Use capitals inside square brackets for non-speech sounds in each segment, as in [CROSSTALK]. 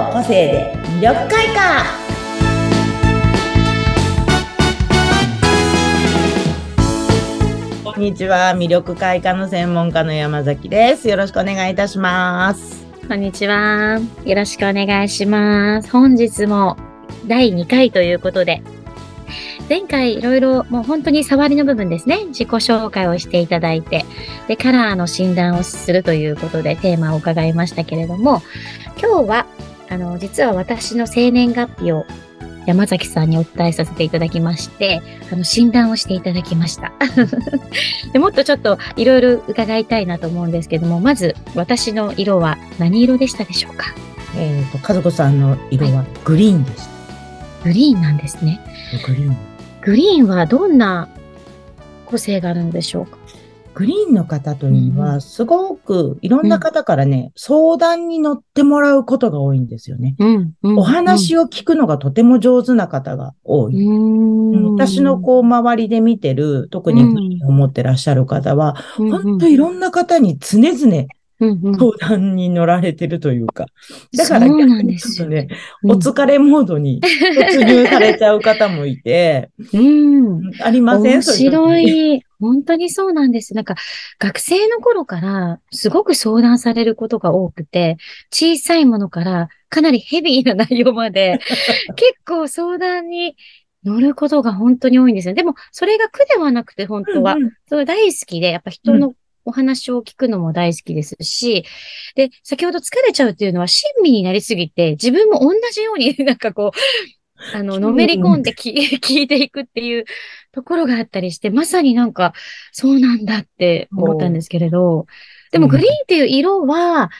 の個性で魅力開花。こんにちは。魅力開花の専門家の山崎です。よろしくお願いいたします。こんにちは。よろしくお願いします。本日も第2回ということで前回いろいろもう本当に触りの部分ですね、自己紹介をしていただいて、で、カラーの診断をするということでテーマを伺いましたけれども、今日は、あの、実は私の生年月日を山崎さんにお伝えさせていただきまして、あの、診断をしていただきました。[LAUGHS] でもっとちょっといろいろ伺いたいなと思うんですけども、まず私の色は何色でしたでしょうか？えっ、ー、と、和子さんの色はグリーンでした。はい、グリーンなんですね。グリーン。グリーンはどんな個性があるんでしょうか？グリーンの方というのは、すごくいろんな方からね、うん、相談に乗ってもらうことが多いんですよね。うんうん、お話を聞くのがとても上手な方が多い。私のこう周りで見てる、特にグリーンを持ってらっしゃる方は、本当いろんんな方に常々相談に乗られてるというか。だから逆にちょっとね、お疲れモードに突入されちゃう方もいて、うん、ありません？面白い。本当にそうなんです。なんか、学生の頃からすごく相談されることが多くて、小さいものからかなりヘビーな内容まで、[LAUGHS] 結構相談に乗ることが本当に多いんですよ。でも、それが苦ではなくて、本当は。うんうん、それ大好きで、やっぱ人のお話を聞くのも大好きですし、で、先ほど疲れちゃうっていうのは親身になりすぎて、自分も同じように [LAUGHS] なんかこう、あの、のめり込んでき、[LAUGHS] 聞いていくっていうところがあったりして、まさになんか、そうなんだって思ったんですけれど、でもグリーンっていう色は、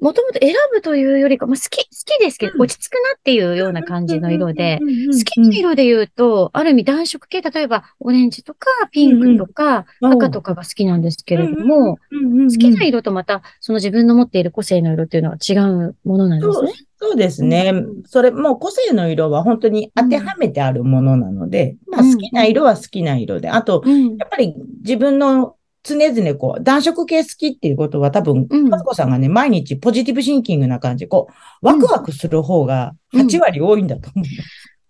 もともと選ぶというよりか、まあ、好き、好きですけど、落ち着くなっていうような感じの色で、好きな色で言うと、ある意味暖色系、例えばオレンジとかピンクとか赤とかが好きなんですけれども、好きな色とまたその自分の持っている個性の色っていうのは違うものなんですね。そうですね。それ、もう個性の色は本当に当てはめてあるものなので、まあ好きな色は好きな色で、あと、やっぱり自分の常々こう、暖色系好きっていうことは多分、マツコさんがね、毎日ポジティブシンキングな感じ、こう、ワクワクする方が8割多いんだと思う。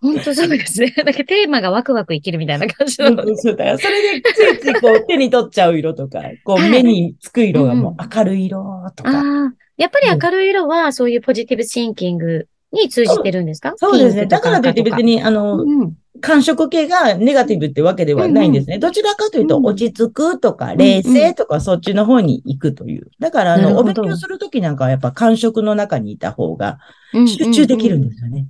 本当そうですね。[LAUGHS] だけテーマがワクワク生きるみたいな感じなのそうだよ。それでついついこう手に取っちゃう色とか、こう目につく色がもう明るい色とか。ああ。やっぱり明るい色はそういうポジティブシンキングに通じてるんですか？そうですね。だからといって別に、あの、うん、感触系がネガティブってわけではないんですね。うんうん、どちらかというと、落ち着くとか、冷静とか、そっちの方に行くという。だから、あの、お勉強するときなんかはやっぱ感触の中にいた方が集中できるんですよね。な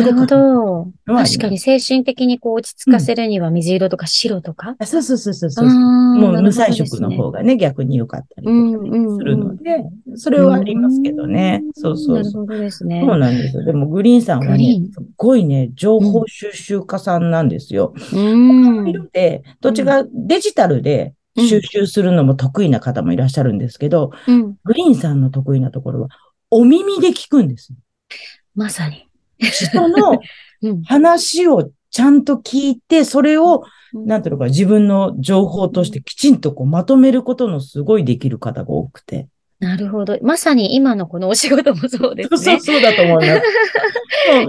るほど。確かに精神的にこう落ち着かせるには水色とか白とか、うん、そうそうそうそうそう。もう無彩色の方がね、逆に良かったりとかするので、それはありますけどね。そうそうなるほどですね。そうなんですよ。でもグリーンさんはね、すっごいね、情報収集家さんなんですよ。うん。色で、どっちがデジタルで収集するのも得意な方もいらっしゃるんですけど、うん、グリーンさんの得意なところは、お耳で聞くんです。まさに。人の話をちゃんと聞いて、それを、なんていうのか、自分の情報としてきちんとこうまとめることのすごいできる方が多くて。なるほど。まさに今のこのお仕事もそうですね。そうそうだと思います。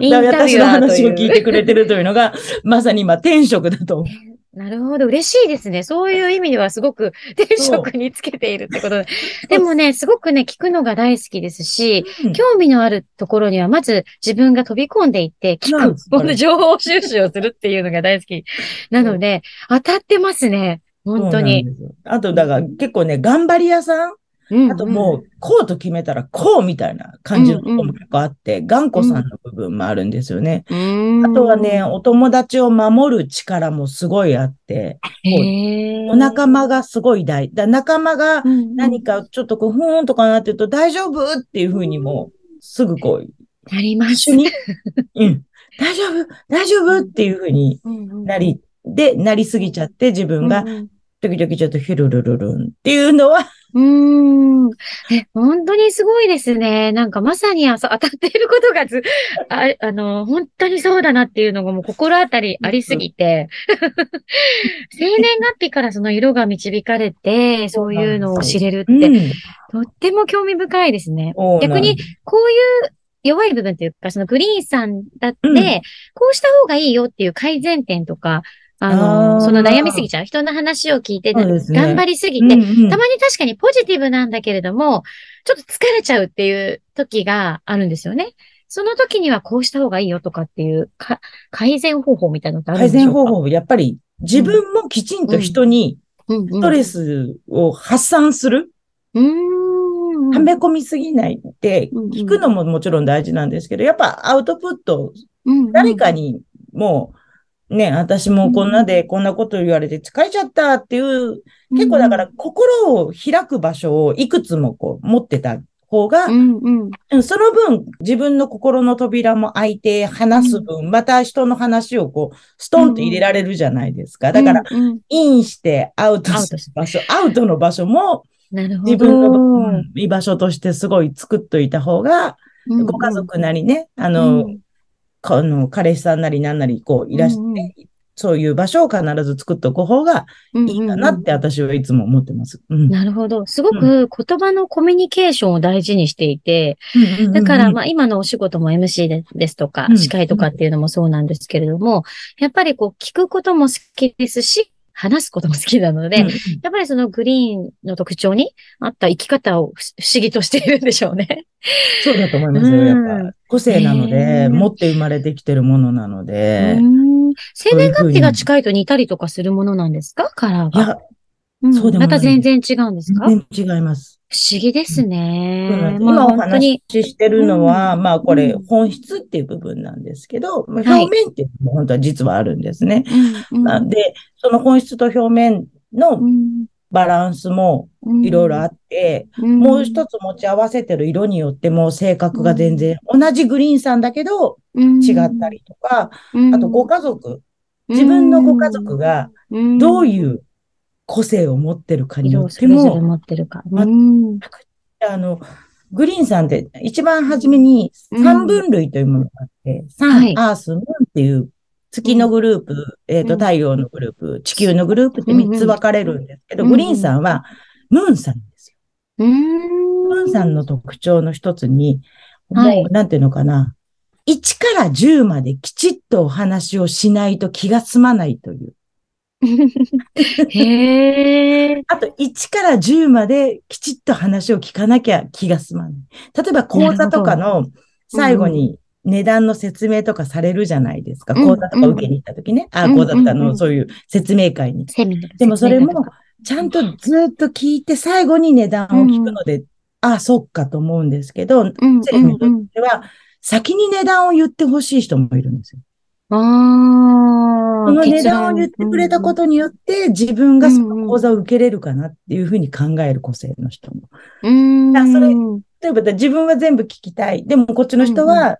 [LAUGHS] 私の話を聞いてくれてるというのが、まさに今、転職だと思う。なるほど。嬉しいですね。そういう意味ではすごく [LAUGHS] 転職につけているってことで。[LAUGHS] でもね、すごくね、聞くのが大好きですし、うん、興味のあるところには、まず自分が飛び込んでいって、聞く、この情報収集をするっていうのが大好き。なので、当たってますね。本当に。あと、だから結構ね、頑張り屋さんあともう、こうと決めたらこうみたいな感じのことも結構あって、頑固さんの部分もあるんですよね。あとはね、お友達を守る力もすごいあって、お仲間がすごい大、だ仲間が何かちょっとこう、ふーんとかなってると大丈夫？っていうふうにも、すぐこう、なります。に、[LAUGHS] うん、大丈夫？大丈夫？っていうふうになり、で、なりすぎちゃって自分が時々ちょっとヒルルルルンっていうのは。うーん。え、本当にすごいですね。なんかまさに当たっていることがず、ああの、本当にそうだなっていうのがもう心当たりありすぎて、生年月日からその色が導かれて、そういうのを知れるって、とっても興味深いですね。逆に、こういう弱い部分というか、そのグリーンさんだって、うん、こうした方がいいよっていう改善点とか、あの、その悩みすぎちゃう。人の話を聞いて、ね、頑張りすぎて、うんうん、たまに確かにポジティブなんだけれども、ちょっと疲れちゃうっていう時があるんですよね。その時にはこうした方がいいよとかっていうか、改善方法みたいなのってあるんですか？改善方法、やっぱり自分もきちんと人にストレスを発散する。はめ込みすぎないって聞くのももちろん大事なんですけど、やっぱアウトプット、誰かにもう、ね、私もこんなでこんなこと言われて疲れちゃったっていう、結構だから心を開く場所をいくつもこう持ってた方が、うんうん、その分自分の心の扉も開いて話す分、うん、また人の話をこう、ストンと入れられるじゃないですか。だから、インしてアウトする場所、アウトの場所も、自分の居場所としてすごい作っといた方が、ご家族なりね、あの、この彼氏さんなりなんなりこういらして、そういう場所を必ず作っておく方がいいかなって私はいつも思ってます。うん、なるほど。すごく言葉のコミュニケーションを大事にしていて、だからまあ今のお仕事も MC でですとか、司会とかっていうのもそうなんですけれども、やっぱりこう聞くことも好きですし、話すことも好きなので、やっぱりそのグリーンの特徴に合った生き方を不思議としているんでしょうね。そうだと思いますよ。やっぱ個性なので、持って生まれてきてるものなので。生年月日が近いと似たりとかするものなんですか？カラーが。そうでもまた全然違うんですか？全然違います。不思議ですね。うん、今お話ししてるのは、うん、まあこれ本質っていう部分なんですけど、まあ、表面っていうのも本当は実はあるんですね。はい、で、その本質と表面のバランスもいろいろあって、もう一つ持ち合わせてる色によっても性格が全然、同じグリーンさんだけど違ったりとか、あとご家族、自分のご家族がどういう個性を持ってるかによっても、持ってるか。全く、あの、グリーンさんって一番初めに三分類というものがあって、三、うん、アース、ムーンっていう月のグループ、うん、えっ、ー、と、太陽のグループ、地球のグループって三つ分かれるんですけど、グリーンさんはムーンさんですよ。ムーンさんの特徴の一つに、もう、なんていうのかな。1から10まできちっとお話をしないと気が済まないという。[LAUGHS] へあと、1から10まできちっと話を聞かなきゃ気が済まない。例えば、講座とかの最後に値段の説明とかされるじゃないですか。講座とか受けに行った時ね。あ、講座とかのそういう説明会に。でもそれも、ちゃんとずっと聞いて最後に値段を聞くので、あ、そっかと思うんですけど、にとっては、先に値段を言ってほしい人もいるんですよ。あその値段を言ってくれたことによって、自分がその講座を受けれるかなっていうふうに考える個性の人も。うん。それ、例えば自分は全部聞きたい。でもこっちの人は、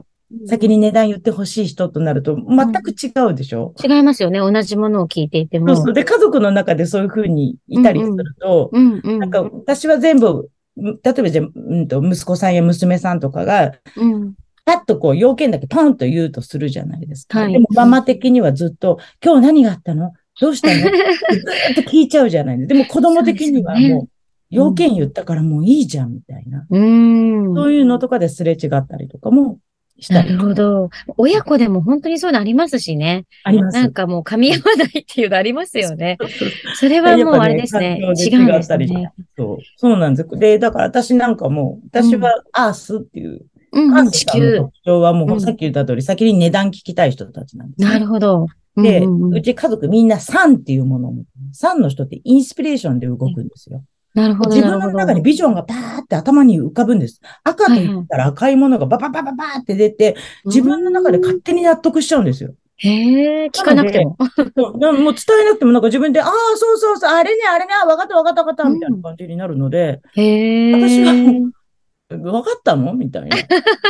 先に値段言ってほしい人となると、全く違うでしょ、うん、違いますよね。同じものを聞いていても。そうそう。で、家族の中でそういうふうにいたりすると、うんうん、なんか私は全部、例えばじゃうんと、息子さんや娘さんとかが、うん、パッとこう要件だけポンと言うとするじゃないですか。はい、でもママ的にはずっと、今日何があったの？どうしたの？ずっと聞いちゃうじゃないですか。[LAUGHS] でも子供的にはもう、要件言ったからもういいじゃんみたいな。うん。そういうのとかですれ違ったりとかもしたり。なるほど。親子でも本当にそういうのありますしね。あります。なんかもう噛み合わないっていうのありますよね。それはもうあれですね。ね違うんですね。そう。そうなんです。で、だから私なんかも、私はアースっていううんうん、地球。特徴はもうさっき言った通り、先に値段聞きたい人たちなんです、ね、なるほど。で、うんうん、うち家族みんな3っていうものを持って3の人ってインスピレーションで動くんですよ。なるほど。自分の中にビジョンがパーって頭に浮かぶんです。赤と言ったら赤いものがバババババーって出て、自分の中で勝手に納得しちゃうんですよ。へえ、聞かなくても。もう伝えなくてもなんか自分で、ああ、そうそうそう、あれね、あれね、わかったわかったわかった、みたいな感じになるので、うん、へえ。私は分かったの？みたいな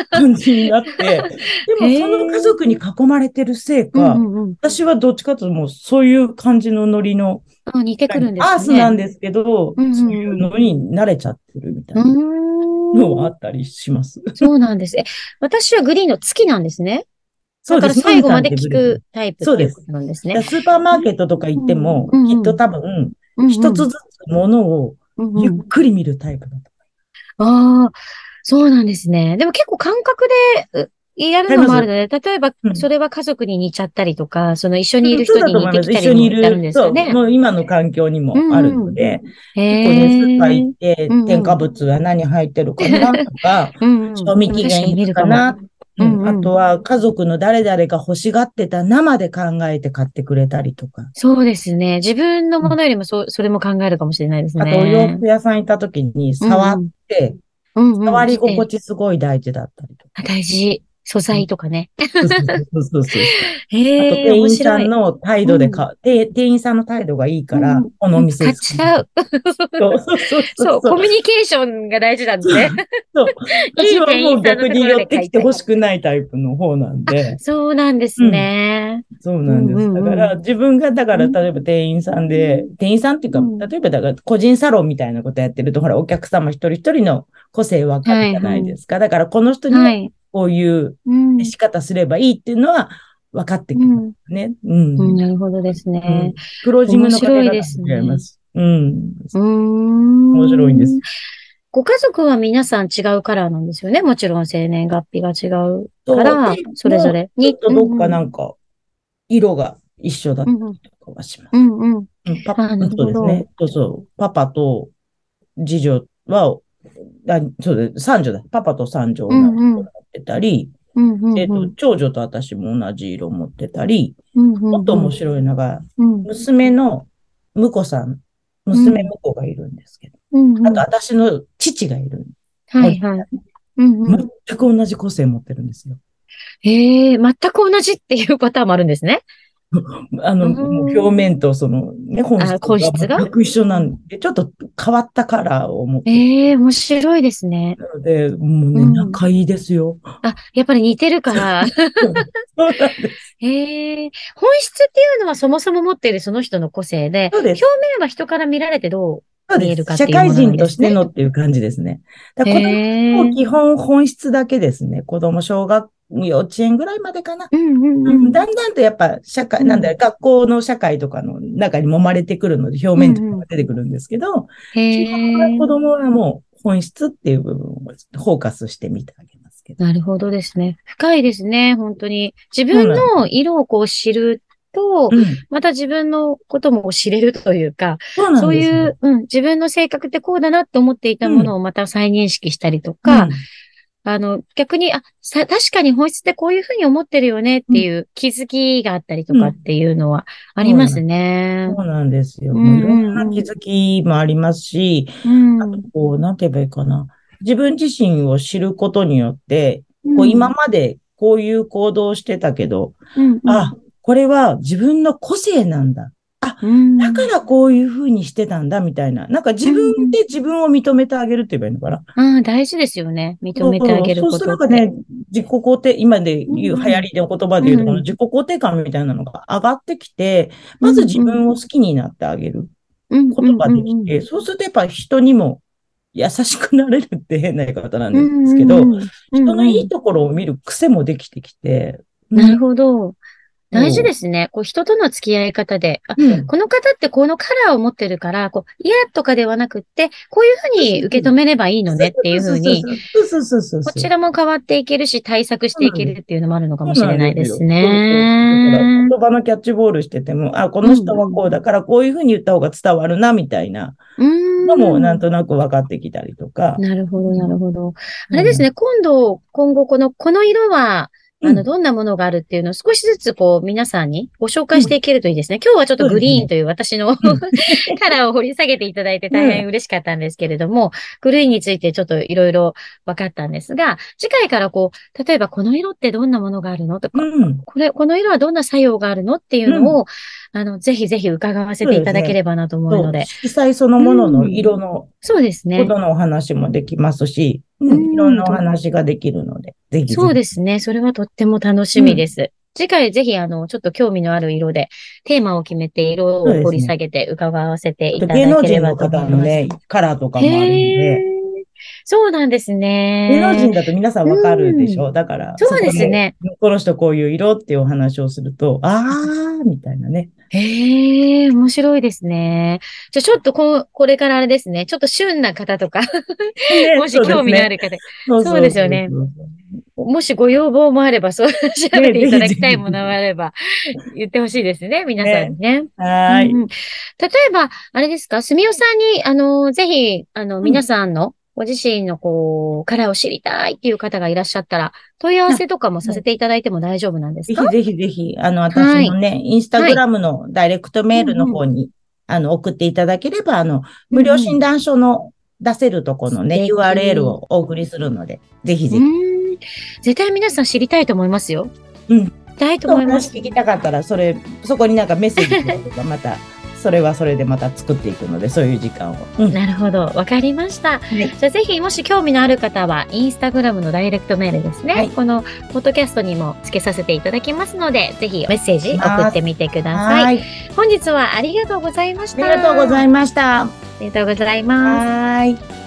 感じになって。[LAUGHS] でもその家族に囲まれてるせいか、うんうんうん、私はどっちかというともうそういう感じのノリの、あ似てくるんですね。アースなんですけど、うんうん、そういうのに慣れちゃってるみたいなのはあったりします。そうなんです。え、私はグリーンの月なんですね。そうです。最後まで聞くタイプそうです。なんですね。スーパーマーケットとか行っても、うんうん、きっと多分、一つずつものをゆっくり見るタイプだとああ、そうなんですね。でも結構感覚でやるのもあるので、例えば、それは家族に似ちゃったりとか、うん、その一緒にいる人に似てきたりもあるんですよね。そう、もう今の環境にもあるので、うん、結構ね、スーパー行って、添加物は何入ってるかなとか、賞味期限いるかなうん、あとは家族の誰々が欲しがってた生で考えて買ってくれたりとか。そうですね。自分のものよりもそ,、それも考えるかもしれないですね。あとお洋服屋さん行った時に触って、うんうん、触り心地すごい大事だったりとか。大事。素材とかね。そうそうそう。[LAUGHS] へあと店員さんの態度でか、うん、店員さんの態度がいいから、このお店買っちゃう。そうそうそうそう。コミュニケーションが大事なんですね。そう。[LAUGHS] 私はもう逆に寄ってきてほしくないタイプの方なんで。[LAUGHS] そうなんですね。うん、そうなんです。だから、自分が、だから、例えば店員さんで、店員さんっていうか、例えばだから個人サロンみたいなことやってると、ほら、お客様一人一人の個性わかるじゃないですか。はいはい、だから、この人に、はいこういう仕方すればいいっていうのは分かってきますね。うん。うん、なるほどですね。プロジムの方が違います。うん。うん。面白いんです。ご家族は皆さん違うカラーなんですよね。もちろん生年月日が違うから、それぞれ。ちょっとどっかなんか、色が一緒だったりとかはします。うんうん。パパ、そうですね。そうそう。パパと次女は、あそうです。三女だ。パパと三女てたり、うんうんうん、えっ、と、長女と私も同じ色持ってたり、うんうんうん、もっと面白いのが、うん、娘の婿さん、娘婿がいるんですけど、うんうん、あと私の父がいる。はいはい。うんうん、全く同じ個性持ってるんですよ。へえ、全く同じっていうパターンもあるんですね。[LAUGHS] あの、表面とそのね、本質が全く一緒なんで、ちょっと変わったカラーを持って。ええー、面白いですね。なので、もうね、仲いいですよ。あ、やっぱり似てるから。[LAUGHS] え [LAUGHS] えー、本質っていうのはそもそも持っているその人の個性で、表面は人から見られてどう？見えるかっていう、ね、社会人としてのっていう感じですね。だ子供基本本質だけですね。子供小学幼稚園ぐらいまでかな。うんうんうん、だんだんとやっぱ社会、なんだよ、学校の社会とかの中に揉まれてくるので、表面とかが出てくるんですけど、うんうん、子供はもう本質っていう部分をフォーカスしてみてあげますけど。なるほどですね。深いですね、本当に。自分の色をこう知ると、うん、また自分のことも知れるというか、そうそういう、うん、自分の性格ってこうだなって思っていたものをまた再認識したりとか、うん。あの、逆に、あ、さ、確かに本質ってこういうふうに思ってるよねっていう気づきがあったりとかっていうのはありますね。そうなんですよ。いろんな気づきもありますし、うん、あとこう、なんて言えばいいかな。自分自身を知ることによって、こう今までこういう行動をしてたけど、うんうん、あ、これは自分の個性なんだ。あ、だからこういうふうにしてたんだ、みたいな。なんか自分で自分を認めてあげるって言えばいいのかな。うん、大事ですよね。認めてあげることそうするとね、自己肯定、今で言う、流行りでお言葉で言うと、この自己肯定感みたいなのが上がってきて、まず自分を好きになってあげることができて、そうするとやっぱ人にも優しくなれるって変な言い方なんですけど、人のいいところを見る癖もできてきて。なるほど。大事ですね。こう人との付き合い方で、あ、うん、この方ってこのカラーを持ってるから、こう嫌とかではなくって、こういうふうに受け止めればいいのねっていうふうに、こちらも変わっていけるし、対策していけるっていうのもあるのかもしれないですね。言葉のキャッチボールしてても、あ、この人はこうだからこういうふうに言った方が伝わるな、みたいなのもなんとなく分かってきたりとか。なるほど、なるほど。あれですね、今度、今後この、この色は、あの、どんなものがあるっていうのを少しずつこう皆さんにご紹介していけるといいですね。今日はちょっとグリーンという私の、[LAUGHS] カラーを掘り下げていただいて大変嬉しかったんですけれども、グリーンについてちょっといろいろ分かったんですが、次回からこう、例えばこの色ってどんなものがあるのとか、これ、この色はどんな作用があるのっていうのを、あの、ぜひぜひ伺わせていただければなと思うので。色彩そのものの色の、そうですね。ことのお話もできますし、うん、いろんなお話ができるので、ぜひそうですね。それはとっても楽しみです。うん、次回ぜひ、あの、ちょっと興味のある色で、テーマを決めて色を掘り下げて伺わせていただければと思います。芸能人の方のね、カラーとかもあるんで、そうなんですね。芸能人だと皆さんわかるでしょ、うん、だから。そうですね。この人こういう色っていうお話をすると、あー、みたいなね。へえ、面白いですね。じゃあちょっとこ、これからあれですね。ちょっと旬な方とかもし興味のある方。そうですよね。もしご要望もあれば、そう、調べていただきたいものがあれば、言ってほしいですね、皆さんにね。はい、例えば、あれですか、すみおさんに、あの、ぜひ、あの、皆さんの、ご自身のこう、からを知りたいっていう方がいらっしゃったら、問い合わせとかもさせていただいても大丈夫なんですか？ぜひぜひぜひ、あの、私のね、はい、インスタグラムのダイレクトメールの方に、あの、送っていただければ、あの、無料診断書の出せるとこのね、URL をお送りするので、ぜひぜひ。絶対皆さん知りたいと思いますよ。うん。たいと思います。聞きたかったら、それ、そこになんかメッセージとかまた、それはそれでまた作っていくので、そういう時間を。うん、なるほど。わかりました。はい、じゃあぜひ、もし興味のある方は、インスタグラムのダイレクトメールですね。はい、この、ポッドキャストにも付けさせていただきますので、ぜひメッセージ送ってみてください。本日はありがとうございました。ありがとうございました。ありがとうございます。はい。